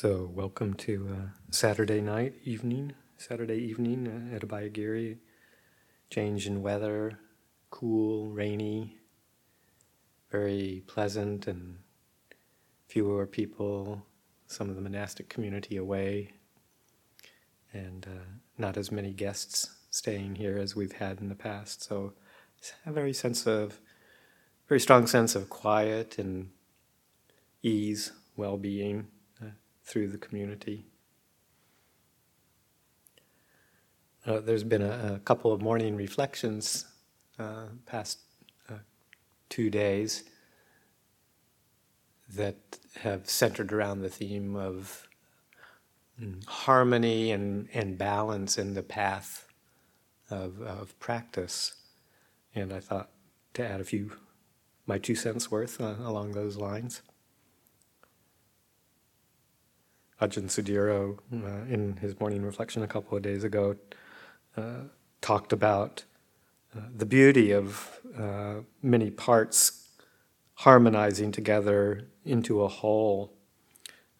So, welcome to uh, Saturday night, evening, Saturday evening uh, at Abhayagiri. Change in weather, cool, rainy, very pleasant, and fewer people, some of the monastic community away, and uh, not as many guests staying here as we've had in the past. So, a very sense of, very strong sense of quiet and ease, well being through the community. Uh, there's been a, a, couple of morning reflections uh, past uh, two days that have centered around the theme of mm, harmony and, and balance in the path of, of practice. And I thought to add a few, my two cents worth uh, along those lines. Ajahn Sudhiro, uh, in his morning reflection a couple of days ago, uh, talked about uh, the beauty of uh, many parts harmonizing together into a whole,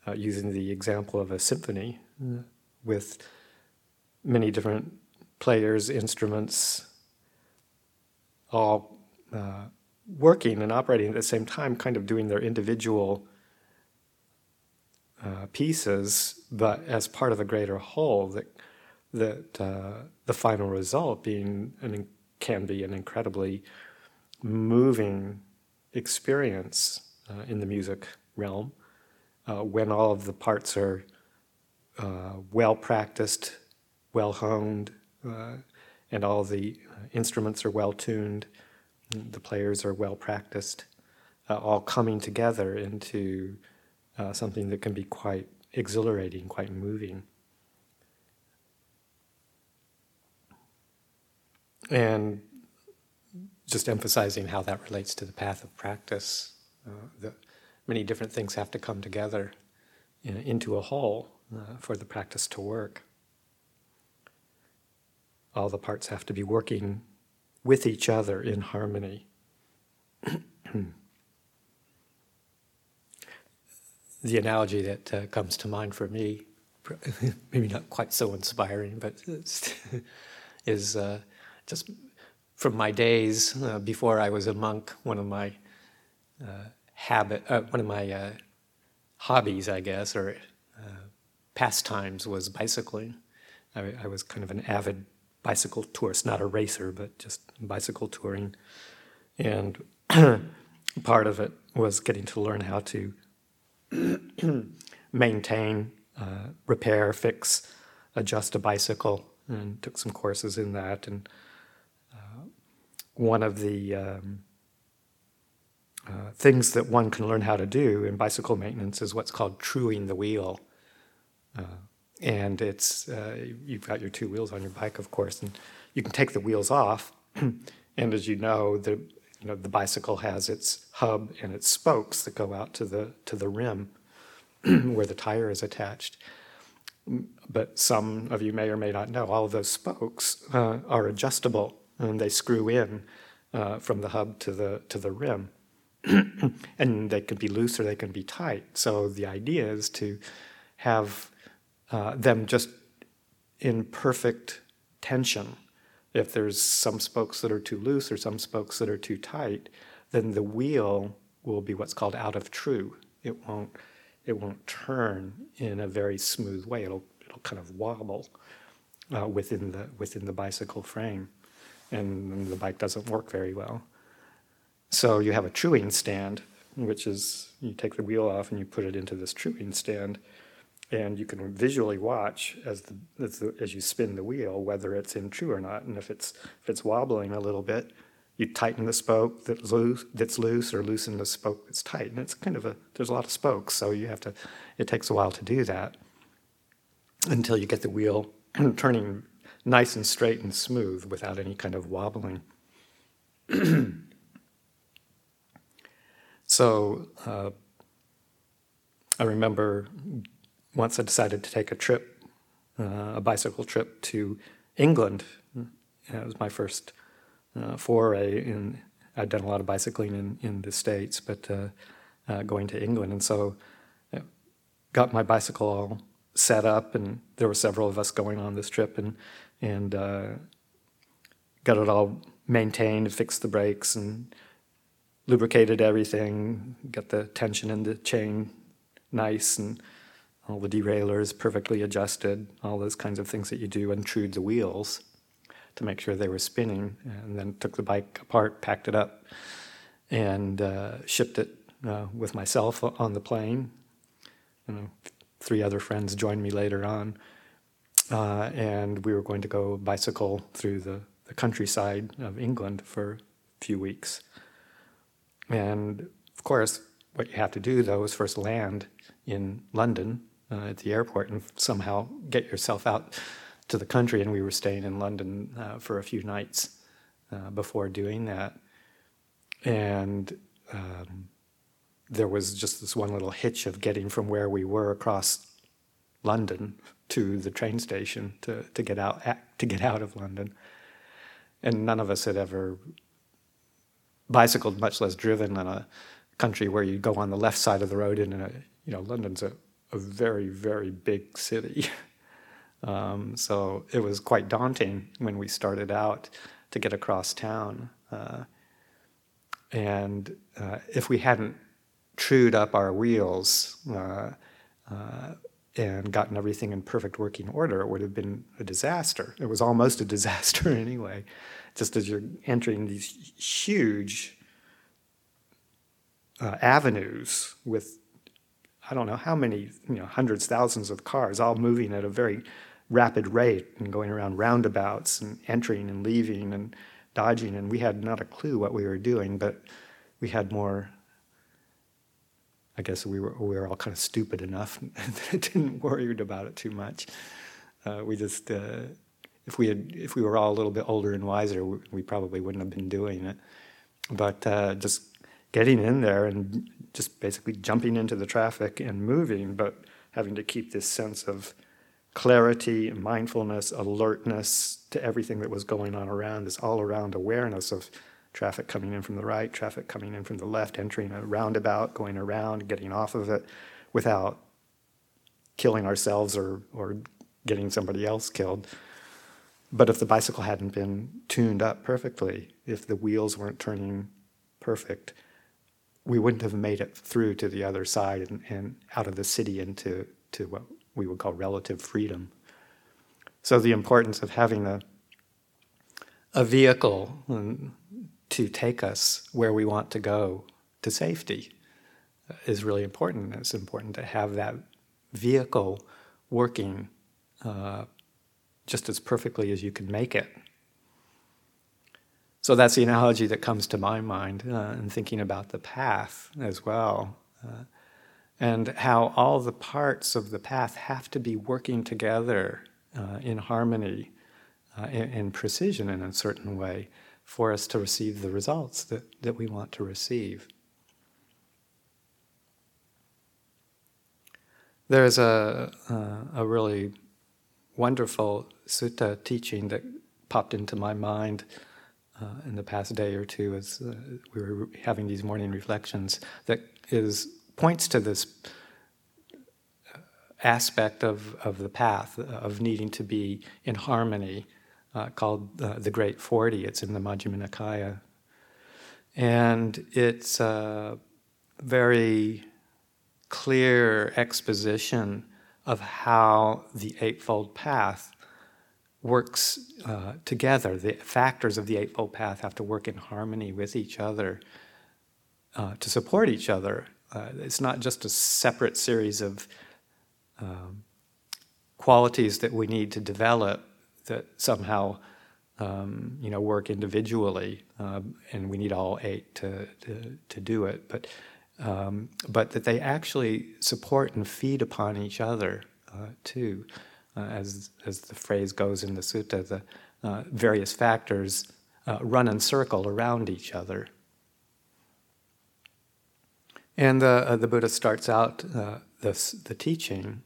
uh, using the example of a symphony uh, with many different players, instruments, all working and operating at the same time, kind of doing their individual uh, pieces, but as part of a greater whole, that that uh, the final result being an, can be an incredibly moving experience uh, in the music realm uh, when all of the parts are uh, well practiced, well honed, and all the instruments are well tuned, the players are well practiced, all coming together into uh, something that can be quite exhilarating, quite moving. And just emphasizing how that relates to the path of practice. Uh, many different things have to come together you know, into a whole uh, for the practice to work. All the parts have to be working with each other in harmony. the analogy that uh, comes to mind for me, maybe not quite so inspiring, but is uh, just from my days uh, before I was a monk. One of my uh, habit, uh, one of my uh, hobbies, I guess, or pastimes was bicycling. I, I, was kind of an avid bicycle tourist, not a racer, but just bicycle touring, and part of it was getting to learn how to maintain, uh, repair, fix, adjust a bicycle, and took some courses in that. And uh, one of the um, uh, things that one can learn how to do in bicycle maintenance is what's called truing the wheel. Uh, and it's uh, you've got your two wheels on your bike, of course, and you can take the wheels off. and as you know, the you know, the bicycle has its hub and its spokes that go out to the to the rim where the tire is attached. But some of you may or may not know all of those spokes uh, are adjustable and they screw in uh, from the hub to the to the rim, and they can be loose or they can be tight. So the idea is to have uh, them just in perfect tension if there's some spokes that are too loose or some spokes that are too tight, then the wheel will be what's called out of true. It won't it won't turn in a very smooth way. It'll it'll kind of wobble uh, within the within the bicycle frame, and the bike doesn't work very well. So you have a truing stand, which is you take the wheel off and you put it into this truing stand, and you can visually watch as the, as, the, as you spin the wheel whether it's in true or not. And if it's if it's wobbling a little bit, you tighten the spoke that's loose, that's loose, or loosen the spoke that's tight. And it's kind of a there's a lot of spokes, so you have to. It takes a while to do that until you get the wheel turning nice and straight and smooth without any kind of wobbling. so uh, I remember once I decided to take a trip, uh, a bicycle trip to England. It was my first uh, foray in. I'd done a lot of bicycling in, in the States, but uh, uh, going to England. And so I got my bicycle all set up, and there were several of us going on this trip, and and uh, got it all maintained, fixed the brakes, and lubricated everything, got the tension in the chain nice, and all the derailleurs perfectly adjusted, all those kinds of things that you do, untrued the wheels to make sure they were spinning, and then took the bike apart, packed it up, and uh, shipped it uh, with myself on the plane. You know, three other friends joined me later on, uh, and we were going to go bicycle through the, the countryside of England for a few weeks. And of course, what you have to do though is first land in London uh, at the airport and somehow get yourself out to the country. And we were staying in London uh, for a few nights uh, before doing that. And um, there was just this one little hitch of getting from where we were across London to the train station to, to get out to get out of London. And none of us had ever bicycled, much less driven in a country where you go on the left side of the road in a you know London's a, a very very big city. um, so it was quite daunting when we started out to get across town. Uh, and uh, if we hadn't trued up our wheels uh, uh, and gotten everything in perfect working order, it would have been a disaster. It was almost a disaster anyway, just as you're entering these huge uh, avenues with I don't know how many, you know, hundreds, thousands of cars all moving at a very rapid rate and going around roundabouts and entering and leaving and dodging. And we had not a clue what we were doing, but we had more I guess we were we were all kind of stupid enough that didn't worry about it too much. Uh, we just uh, if we had if we were all a little bit older and wiser, we, we probably wouldn't have been doing it. But uh, just getting in there and just basically jumping into the traffic and moving, but having to keep this sense of clarity, mindfulness, alertness to everything that was going on around, this all around awareness of traffic coming in from the right, traffic coming in from the left, entering a roundabout, going around, getting off of it without killing ourselves or, or getting somebody else killed. But if the bicycle hadn't been tuned up perfectly, if the wheels weren't turning perfect, we wouldn't have made it through to the other side and, and out of the city into to what we would call relative freedom. So the importance of having a a vehicle to take us where we want to go to safety is really important. It's important to have that vehicle working uh, just as perfectly as you can make it. So that's the analogy that comes to my mind uh, in thinking about the path as well. Uh, and how all the parts of the path have to be working together uh, in harmony, uh, in, precision in a certain way for us to receive the results that, that we want to receive. There's a, a, a really wonderful sutta teaching that popped into my mind uh, in the past day or two as uh, we were having these morning reflections that is points to this uh, aspect of, of the path of needing to be in harmony uh, called The Great Forty. It's in the Majjhima Nikaya. And it's a very clear exposition of how the Eightfold Path works uh, together. The factors of the Eightfold Path have to work in harmony with each other uh, to support each other. Uh, it's not just a separate series of um, qualities that we need to develop that somehow um, you know work individually, um, and we need all eight to to, to do it. But um, but that they actually support and feed upon each other uh, too, uh, as as the phrase goes in the sutta. The uh, various factors uh, run in circle around each other. And the, uh, the Buddha starts out uh, this, the teaching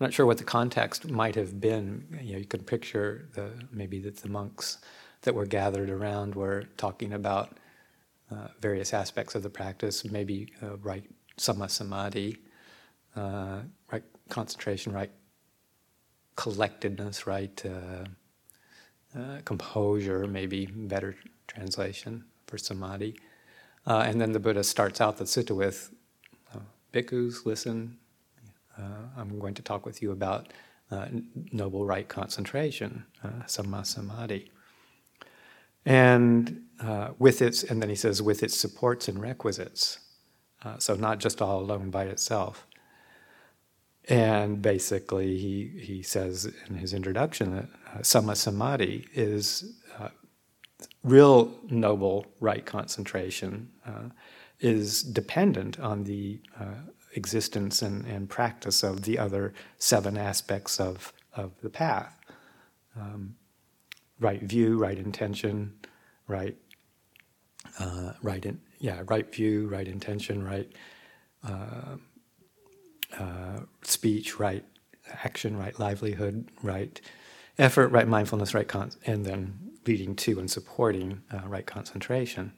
I'm not sure what the context might have been. You know, you can picture the maybe that the monks that were gathered around were talking about uh, various aspects of the practice, maybe uh, right samma samadhi, uh, right concentration, right collectedness, right uh, composure, maybe better translation for samadhi. Uh, and then the Buddha starts out the sutta with uh, bhikkhus, listen, uh, I'm going to talk with you about uh, noble right concentration, uh, samadhi. And with its, and then he says, with its supports and requisites. So not just all alone by itself. And basically, he, he says in his introduction that uh, samma samadhi is uh, real noble right concentration, uh, is dependent on the uh, existence and, and practice of the other seven aspects of, of the path. Um, right view, right intention, right, uh, right in, yeah, right view, right intention, right uh, uh, speech, right action, right livelihood, right effort, right mindfulness, right con- and then leading to and supporting uh, right concentration.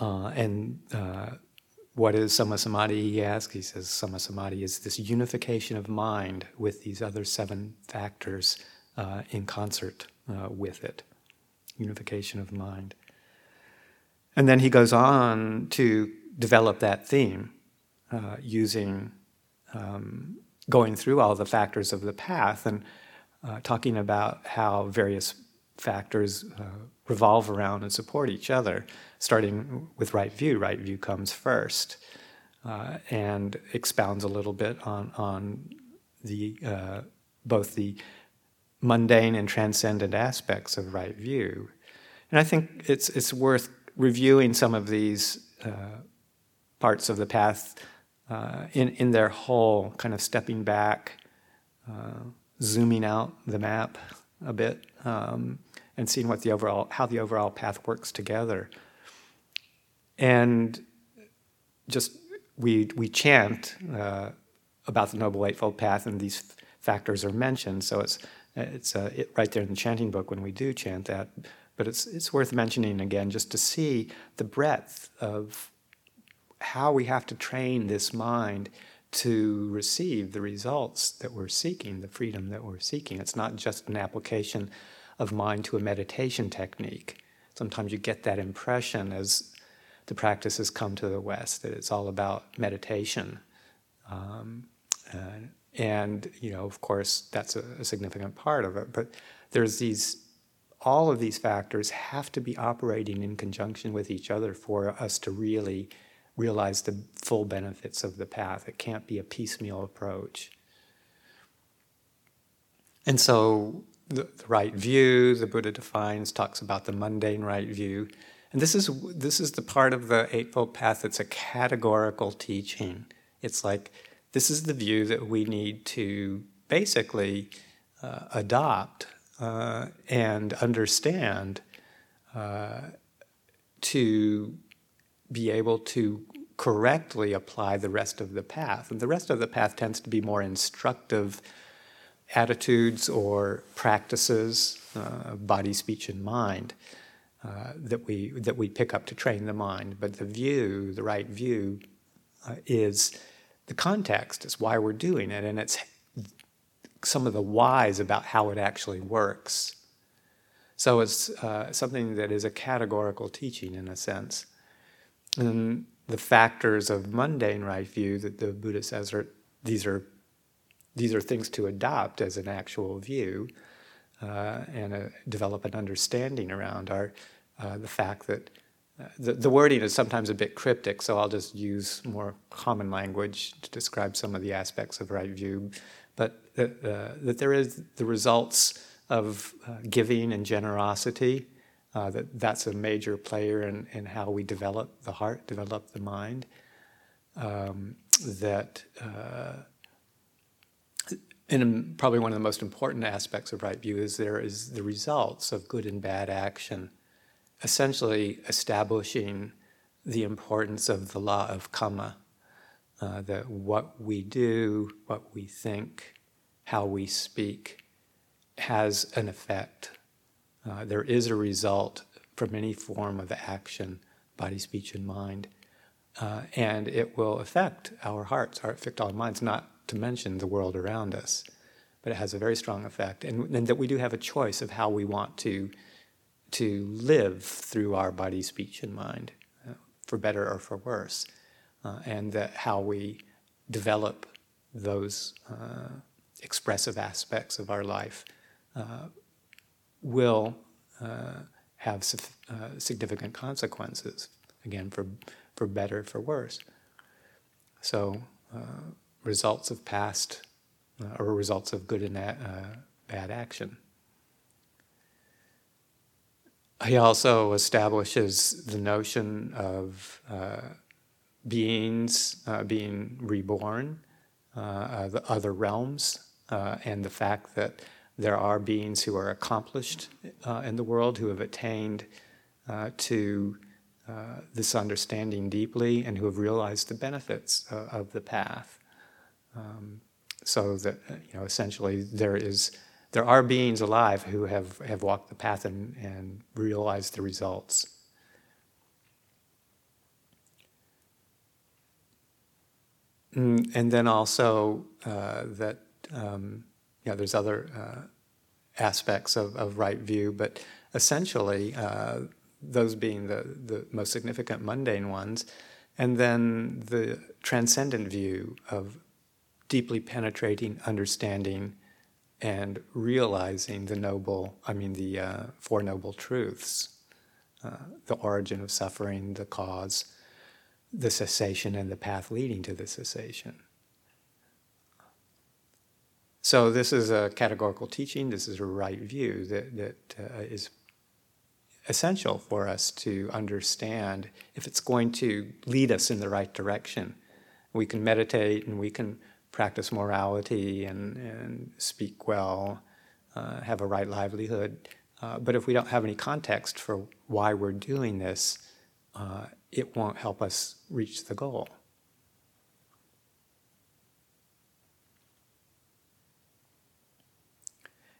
Uh, and uh, what is samma samadhi? He asks. He says samma samadhi is this unification of mind with these other seven factors uh, in concert uh, with it. Unification of mind. And then he goes on to develop that theme uh, using, um, going through all the factors of the path and uh, talking about how various factors uh, revolve around and support each other, starting with right view. Right view comes first uh, and expounds a little bit on, on the, uh, both the mundane and transcendent aspects of right view. And I think it's, it's worth reviewing some of these uh, parts of the path uh, in, in their whole, kind of stepping back, uh, zooming out the map a bit. Um, and seeing what the overall how the overall path works together. And just we we chant uh, about the Noble Eightfold Path, and these factors are mentioned. So it's it's uh, it, right there in the chanting book when we do chant that. But it's it's worth mentioning again just to see the breadth of how we have to train this mind to receive the results that we're seeking, the freedom that we're seeking. It's not just an application of mind to a meditation technique. Sometimes you get that impression as the practices come to the West that it's all about meditation. Um, and, and, you know, of course, that's a, a significant part of it. But there's these, all of these factors have to be operating in conjunction with each other for us to really realize the full benefits of the path. It can't be a piecemeal approach. And so the, the right view, the Buddha defines, talks about the mundane right view. And this is, this is the part of the Eightfold Path that's a categorical teaching. It's like, this is the view that we need to basically uh, adopt uh, and understand uh, to be able to correctly apply the rest of the path. And the rest of the path tends to be more instructive attitudes or practices, uh, body, speech, and mind, uh, that we that we pick up to train the mind. But the view, the right view, uh, is the context. Is why we're doing it, and it's some of the whys about how it actually works. So it's uh, something that is a categorical teaching in a sense. And the factors of mundane right view that the Buddha says are these are these are things to adopt as an actual view uh, and uh, develop an understanding around are uh, the fact that uh, the, the wording is sometimes a bit cryptic, so I'll just use more common language to describe some of the aspects of right view. But that, there is the results of uh, giving and generosity, that that's a major player in, in how we develop the heart, develop the mind. Um, that and probably one of the most important aspects of right view is there is the results of good and bad action, essentially establishing the importance of the law of karma, uh, that what we do, what we think, how we speak has an effect. Uh, there is a result from any form of action, body, speech, and mind, uh, and it will affect our hearts, our affect our minds, not to mention the world around us. But it has a very strong effect, and, and that we do have a choice of how we want to to live through our body, speech, and mind, uh, for better or for worse, uh, and that how we develop those uh, expressive aspects of our life uh, will uh, have uh, significant consequences, again, for, for better, for worse. So, results of past or results of good and bad action. He also establishes the notion of uh, beings uh, being reborn, uh, the other realms, uh, and the fact that there are beings who are accomplished uh, in the world, who have attained uh, to this understanding deeply, and who have realized the benefits of the path. Um, so that you know, essentially, there is there are beings alive who have, have walked the path and, and realized the results. Mm, and then also uh, that um, know, there's other uh, aspects of, of right view, but essentially uh, those being the, the most significant mundane ones, and then the transcendent view of deeply penetrating understanding and realizing the noble, I mean, the uh, Four Noble Truths uh, the origin of suffering, the cause, the cessation, and the path leading to the cessation. So, this is a categorical teaching, this is a right view that, that uh, is essential for us to understand if it's going to lead us in the right direction. We can meditate and we can practice morality and, and speak well, uh, have a right livelihood. Uh, but if we don't have any context for why we're doing this, uh, it won't help us reach the goal.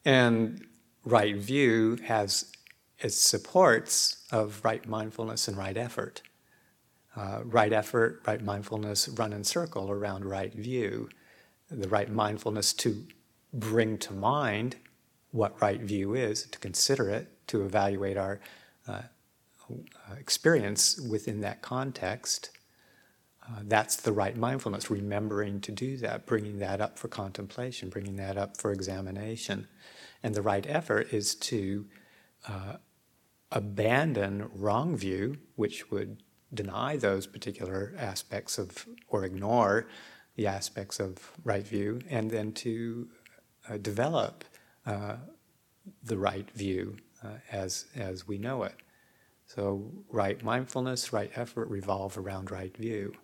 And right view has its supports of right mindfulness and right effort. Uh, right effort, right mindfulness run in circle around right view the right mindfulness to bring to mind what right view is, to consider it, to evaluate our uh, experience within that context. Uh, that's the right mindfulness, remembering to do that, bringing that up for contemplation, bringing that up for examination. And the right effort is to uh, abandon wrong view, which would deny those particular aspects of or ignore the aspects of right view, and then to uh, develop uh, the right view uh, as, as we know it. So, right mindfulness, right effort revolve around right view,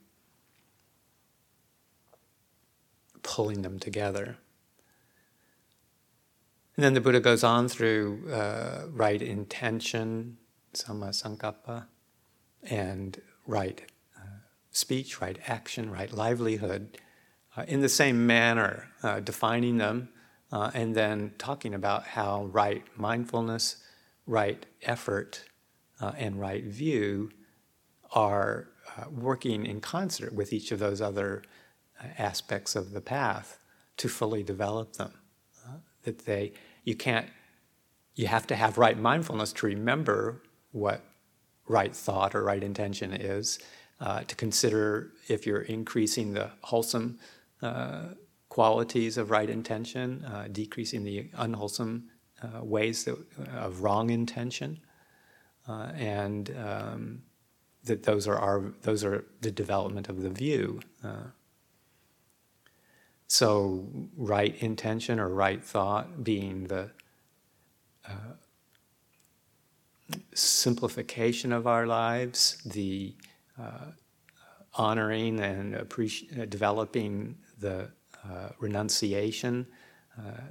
pulling them together. And then the Buddha goes on through uh, right intention, samma sankappa, and right uh, speech, right action, right livelihood, uh, in the same manner, uh, defining them, uh, and then talking about how right mindfulness, right effort, uh, and right view are working in concert with each of those other aspects of the path to fully develop them. that they, you can't, you have to have right mindfulness to remember what right thought or right intention is, to consider if you're increasing the wholesome uh, qualities of right intention, uh, decreasing the unwholesome uh, ways that, of wrong intention, uh, and um, that those are our those are the development of the view. Uh, so, right intention or right thought being the simplification of our lives, the uh, honoring and appreci- uh, developing the uh, renunciation, uh,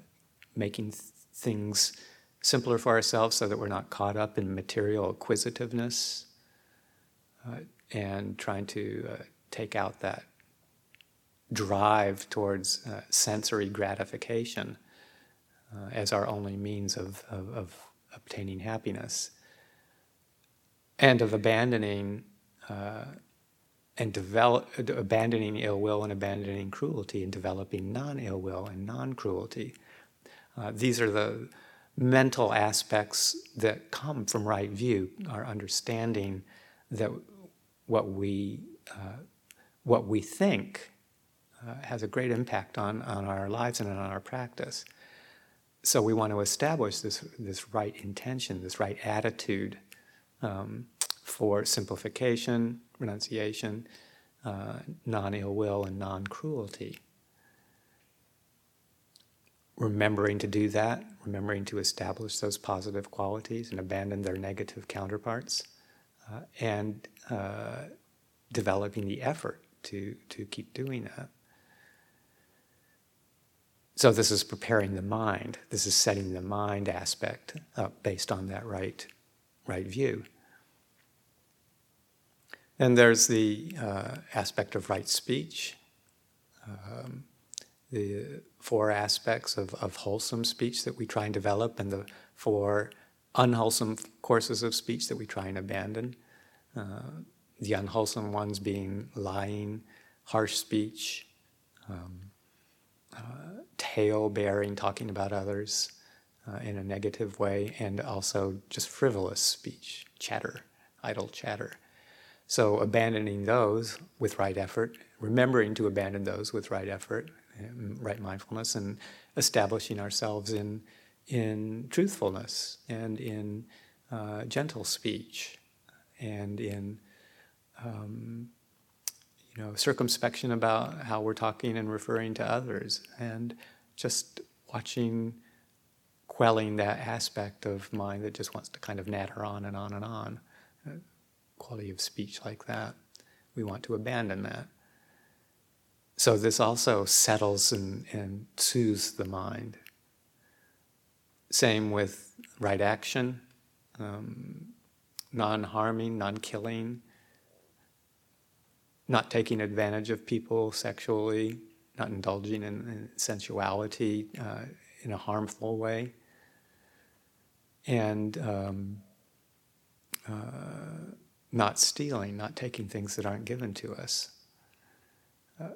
making th- things simpler for ourselves so that we're not caught up in material acquisitiveness, uh, and trying to uh, take out that drive towards uh, sensory gratification as our only means of, of, of, obtaining happiness, and of abandoning and develop, abandoning ill will and abandoning cruelty and developing non ill will and non cruelty. Uh, these are the mental aspects that come from right view, our understanding that what we, uh, what we think uh, has a great impact on, on our lives and on our practice. So we want to establish this, this right intention, this right attitude um, for simplification, renunciation, uh, non ill will, and non cruelty. Remembering to do that, remembering to establish those positive qualities and abandon their negative counterparts, uh, and uh, developing the effort to, to keep doing that. So, this is preparing the mind. This is setting the mind aspect up based on that right, right view. And there's the uh, aspect of right speech, um, the four aspects of, of wholesome speech that we try and develop, and the four unwholesome courses of speech that we try and abandon. Uh, the unwholesome ones being lying, harsh speech, um, uh, tale bearing, talking about others uh, in a negative way, and also just frivolous speech, chatter, idle chatter. So, abandoning those with right effort, remembering to abandon those with right effort, right mindfulness, and establishing ourselves in, in truthfulness and in uh, gentle speech and in um, you know circumspection about how we're talking and referring to others, and just watching quelling that aspect of mind that just wants to kind of natter on and on and on quality of speech like that. We want to abandon that. So this also settles and, and soothes the mind. Same with right action, um, non harming, non killing, not taking advantage of people sexually, not indulging in, in sensuality uh, in a harmful way. And um, uh, not stealing, not taking things that aren't given to us. Uh,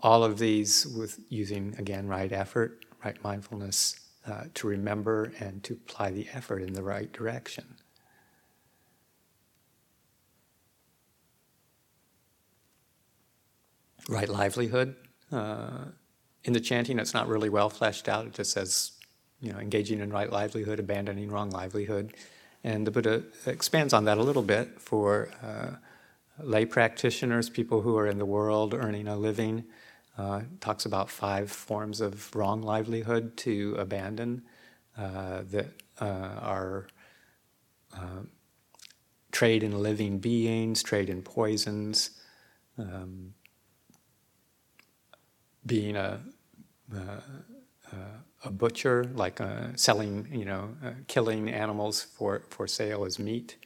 all of these with using, again, right effort, right mindfulness uh, to remember and to apply the effort in the right direction. Right livelihood. Uh, in the chanting, it's not really well fleshed out. It just says, you know, engaging in right livelihood, abandoning wrong livelihood. And the Buddha expands on that a little bit for uh, lay practitioners, people who are in the world earning a living. Uh, talks about five forms of wrong livelihood to abandon uh, that uh, are uh, trade in living beings, trade in poisons, um, being a uh, a butcher, like uh, selling, you know, uh, killing animals for, for sale as meat.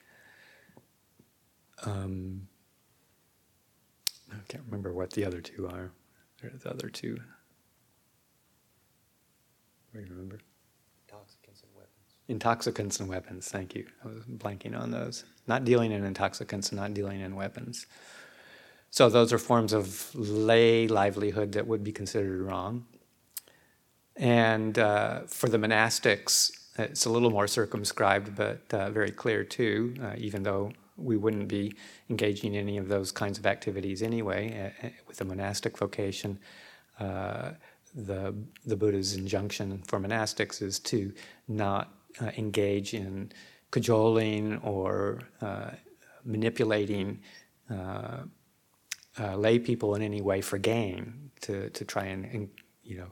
Um, I can't remember what the other two are. There's the other two. Do you remember? Intoxicants and weapons. Intoxicants and weapons, thank you. I was blanking on those. Not dealing in intoxicants and not dealing in weapons. So those are forms of lay livelihood that would be considered wrong. And uh, for the monastics, it's a little more circumscribed, but uh, very clear too, uh, even though we wouldn't be engaging in any of those kinds of activities anyway. Uh, uh, with the monastic vocation, uh, the, the Buddha's injunction for monastics is to not engage in cajoling or manipulating lay people in any way for gain, to, to try and, you know,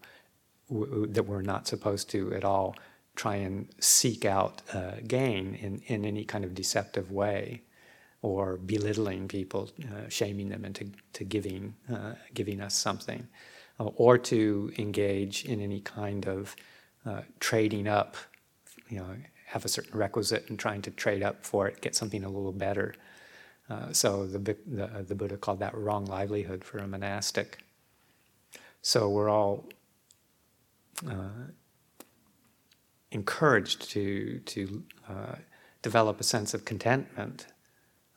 w- that we're not supposed to at all try and seek out uh, gain in, in any kind of deceptive way or belittling people, uh, shaming them into to giving, uh, giving us something, uh, or to engage in any kind of uh, trading up, you know, have a certain requisite and trying to trade up for it, get something a little better. Uh, so the, the, the Buddha called that wrong livelihood for a monastic. So we're all uh, encouraged to to uh, develop a sense of contentment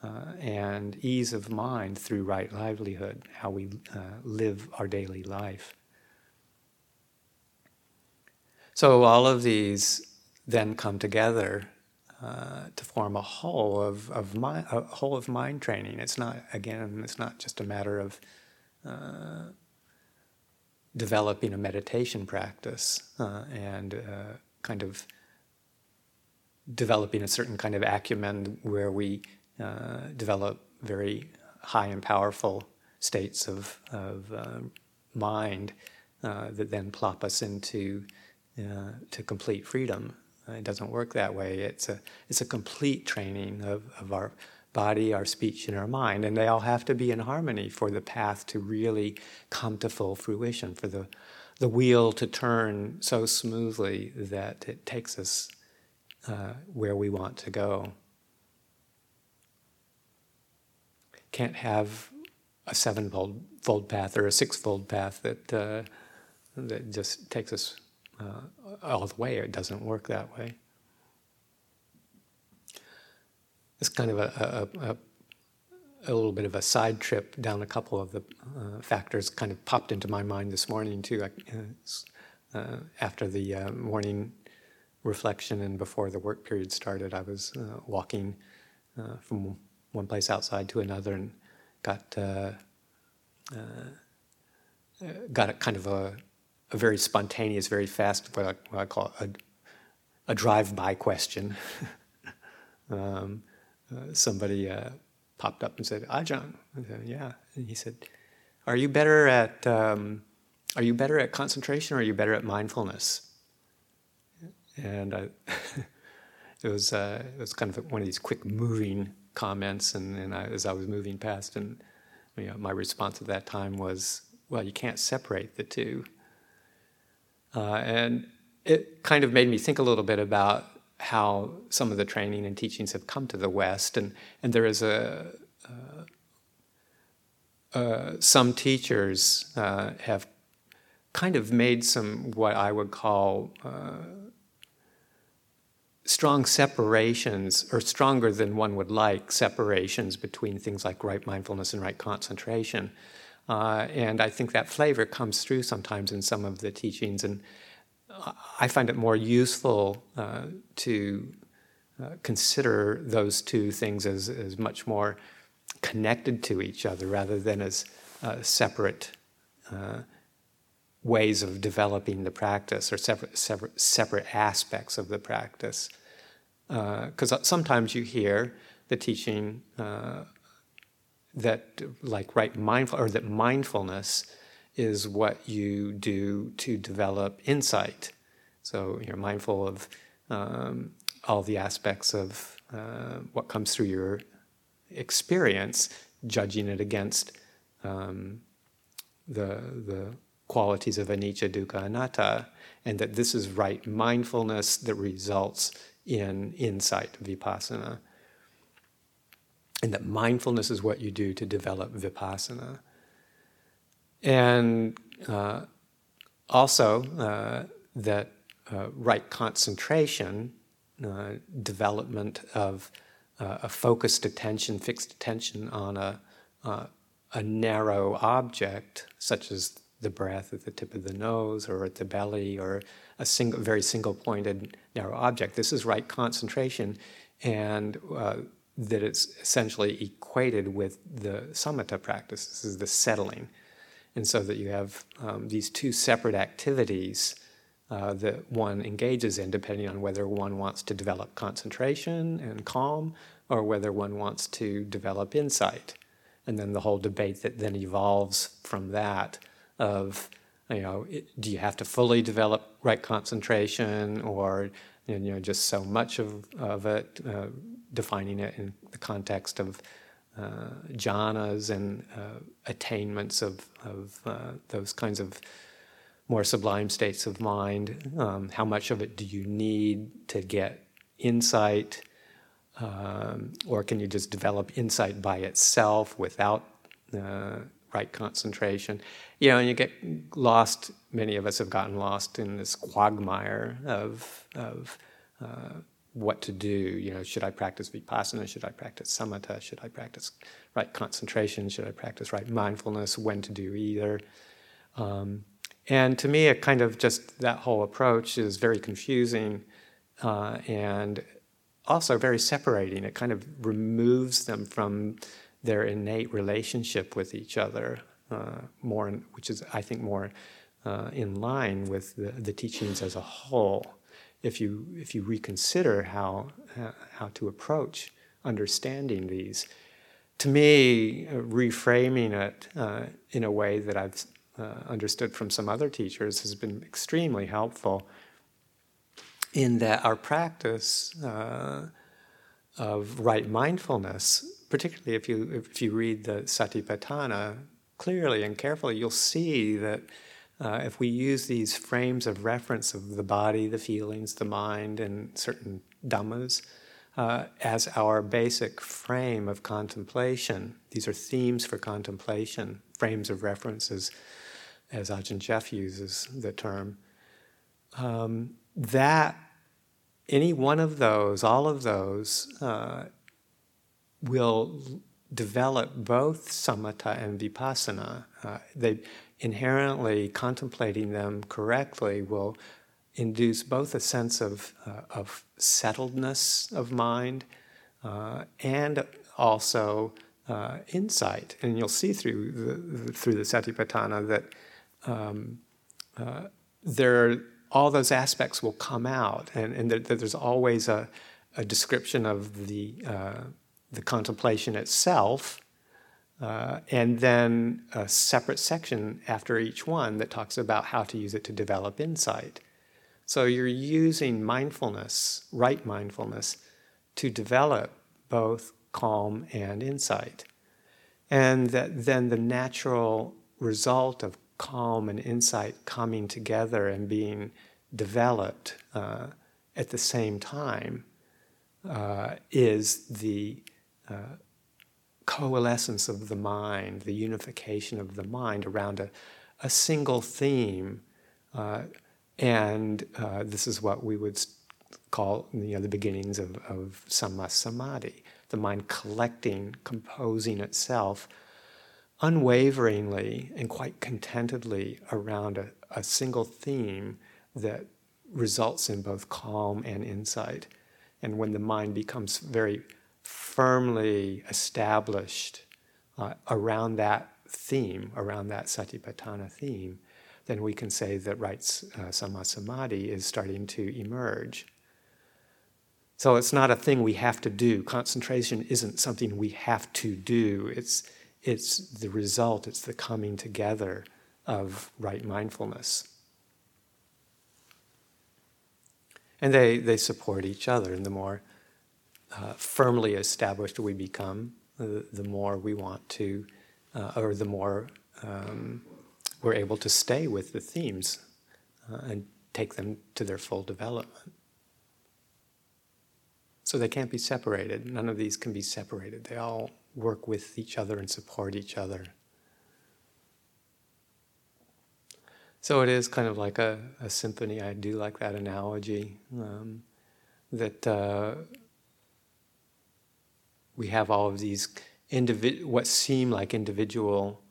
uh, and ease of mind through right livelihood, how we uh, live our daily life. So all of these then come together uh, to form a whole of, of mind, a whole of mind training. It's not again, it's not just a matter of uh, developing a meditation practice uh, and uh, kind of developing a certain kind of acumen where we uh, develop very high and powerful states of, of mind that then plop us into to complete freedom. It doesn't work that way. It's a it's a complete training of, of our body, our speech, and our mind, and they all have to be in harmony for the path to really come to full fruition, for the the wheel to turn so smoothly that it takes us uh, where we want to go. Can't have a sevenfold fold path or a sixfold path that uh, that just takes us uh, all the way. It doesn't work that way. It's kind of a, a, a, a little bit of a side trip down a couple of the uh, factors kind of popped into my mind this morning too. Uh, uh, after the uh, morning reflection and before the work period started, I was uh, walking uh, from one place outside to another and got got a kind of a, a very spontaneous, very fast, what I, what I call a, a drive-by question. um, uh, somebody uh, popped up and said, "Ajahn," I said, "Yeah," and he said, "Are you better at um, Are you better at concentration, or are you better at mindfulness?" And I, it was uh, it was kind of one of these quick moving comments, and, and I, as I was moving past, and you know, my response at that time was, "Well, you can't separate the two. Uh, and it kind of made me think a little bit about how some of the training and teachings have come to the West, and and there is a uh, uh, some teachers uh, have kind of made some what I would call uh, strong separations, or stronger than one would like separations between things like right mindfulness and right concentration. Uh, and I think that flavor comes through sometimes in some of the teachings, and I find it more useful uh, to uh, consider those two things as, as much more connected to each other rather than as uh, separate uh, ways of developing the practice or separate, separate, separate aspects of the practice. Because uh, sometimes you hear the teaching that, like right mindful, or that mindfulness is what you do to develop insight. So you're mindful of um, all the aspects of uh, what comes through your experience, judging it against um, the, the qualities of anicca, dukkha, anatta, and that this is right mindfulness that results in insight, vipassana. And that mindfulness is what you do to develop vipassana. And uh, also uh, that uh, right concentration, uh, development of uh, a focused attention, fixed attention on a, uh, a narrow object, such as the breath at the tip of the nose or at the belly or a single, very single pointed narrow object. This is right concentration, and that it's essentially equated with the samatha practice. This is the settling and so that you have um, these two separate activities uh, that one engages in, depending on whether one wants to develop concentration and calm or whether one wants to develop insight. And then the whole debate that then evolves from that of, you know, do you have to fully develop right concentration or, you know, just so much of, of it, uh, defining it in the context of uh, jhanas and uh, attainments of, of uh, those kinds of more sublime states of mind. Um, how much of it do you need to get insight? Um, or can you just develop insight by itself without uh, right concentration? You know, and you get lost, many of us have gotten lost in this quagmire of, of uh, what to do. You know, should I practice vipassana? Should I practice samatha? Should I practice right concentration? Should I practice right mindfulness? When to do either? Um, and to me, it kind of just that whole approach is very confusing uh, and also very separating. It kind of removes them from their innate relationship with each other, uh, more, which is, I think, more uh, in line with the, the, teachings as a whole. If you if you reconsider how uh, how to approach understanding these, to me, uh, reframing it uh, in a way that I've uh, understood from some other teachers has been extremely helpful. In that our practice of right mindfulness, particularly if you if you read the Satipatthana clearly and carefully, you'll see that uh, if we use these frames of reference of the body, the feelings, the mind, and certain dhammas uh, as our basic frame of contemplation, these are themes for contemplation, frames of references, as Ajahn Geoff uses the term. Um, that any one of those, all of those, uh, will develop both samatha and vipassana. Uh, they inherently contemplating them correctly will induce both a sense of, uh, of settledness of mind uh, and also uh, insight. And you'll see through the, through the Satipatthana that um, uh, there all those aspects will come out, and, and there's always a, a, description of the, uh, the contemplation itself, uh, and then a separate section after each one that talks about how to use it to develop insight. So you're using mindfulness, right mindfulness, to develop both calm and insight. And that then the natural result of calm and insight coming together and being developed uh, at the same time uh, is the uh, coalescence of the mind, the unification of the mind around a, a single theme. Uh, and uh, this is what we would call you know, the beginnings of, of samadhi, the mind collecting, composing itself unwaveringly and quite contentedly around a, a single theme that results in both calm and insight. And when the mind becomes very firmly established uh, around that theme, around that satipatthana theme, then we can say that right uh, samma samadhi is starting to emerge. So it's not a thing we have to do. Concentration isn't something we have to do. It's it's the result, it's the coming together of right mindfulness. And they, they support each other, and the more uh, firmly established we become, the, the more we want to, uh, or the more um, we're able to stay with the themes uh, and take them to their full development. So they can't be separated. None of these can be separated. They all work with each other and support each other. So it is kind of like a, a symphony. I do like that analogy um, that uh, we have all of these individ- what seem like individual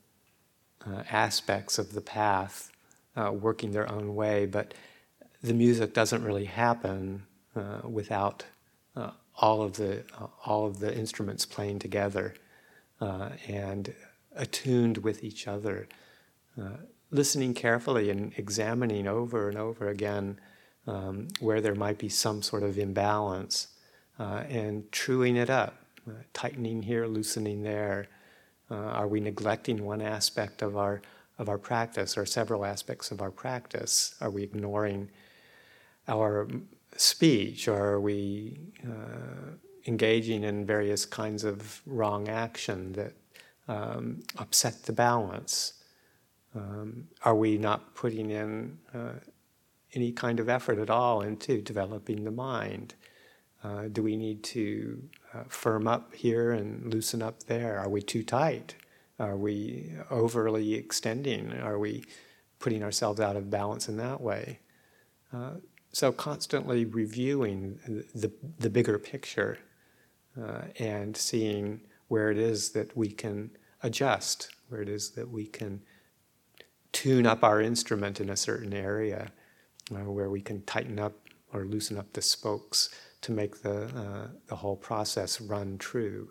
uh, aspects of the path uh, working their own way, but the music doesn't really happen uh, without uh, all of the uh, all of the instruments playing together uh, and attuned with each other, listening carefully and examining over and over again um, where there might be some sort of imbalance, and truing it up, uh, tightening here, loosening there. Uh, are we neglecting one aspect of our of our practice or several aspects of our practice? Are we ignoring our speech? Or are we uh, engaging in various kinds of wrong action that um, upset the balance? Um, are we not putting in uh, any kind of effort at all into developing the mind? Uh, do we need to uh, firm up here and loosen up there? Are we too tight? Are we overly extending? Are we putting ourselves out of balance in that way? Uh, so constantly reviewing the, the bigger picture uh, and seeing where it is that we can adjust, where it is that we can tune up our instrument in a certain area, uh, where we can tighten up or loosen up the spokes to make the, uh, the whole process run true.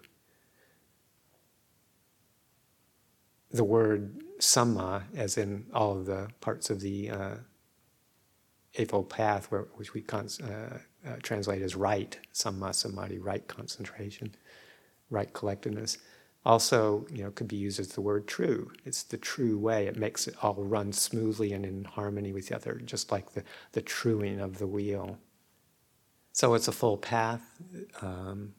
The word samma, as in all of the parts of the uh, Eightfold Path, where, which we cons- uh, uh, translate as right, samma samadhi, right concentration, right collectedness. Also, you know, could be used as the word true. It's the true way. It makes it all run smoothly and in harmony with the other, just like the, the truing of the wheel. So it's a full path, um,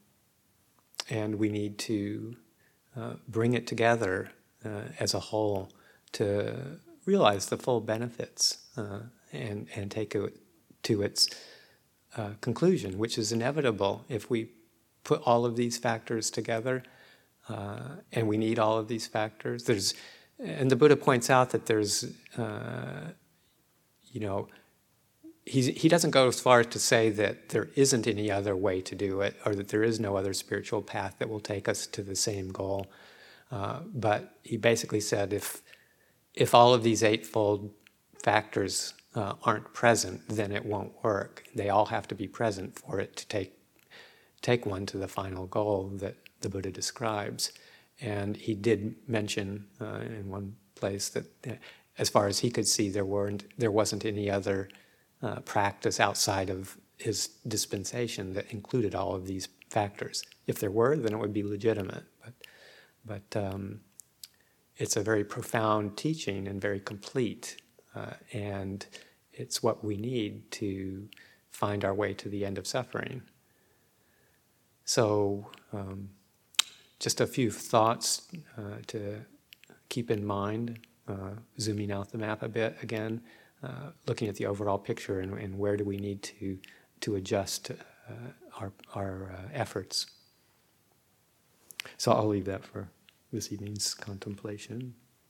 and we need to uh, bring it together uh, as a whole to realize the full benefits uh, and, and take it to its uh, conclusion, which is inevitable if we put all of these factors together. Uh, and we need all of these factors. There's, and the Buddha points out that there's, uh, you know, he's, he doesn't go as far as to say that there isn't any other way to do it or that there is no other spiritual path that will take us to the same goal. Uh, but he basically said if, if all of these eightfold factors uh, aren't present, then it won't work. They all have to be present for it to take take one to the final goal that the Buddha describes. And he did mention uh, in one place that, as far as he could see, there weren't there wasn't any other uh, practice outside of his dispensation that included all of these factors. If there were, then it would be legitimate. But but um, it's a very profound teaching and very complete. Uh, and it's what we need to find our way to the end of suffering. So, um, just a few thoughts uh, to keep in mind, uh, zooming out the map a bit again, uh, looking at the overall picture and, and, where do we need to, to adjust uh, our, our uh, efforts. So, I'll leave that for this evening's contemplation.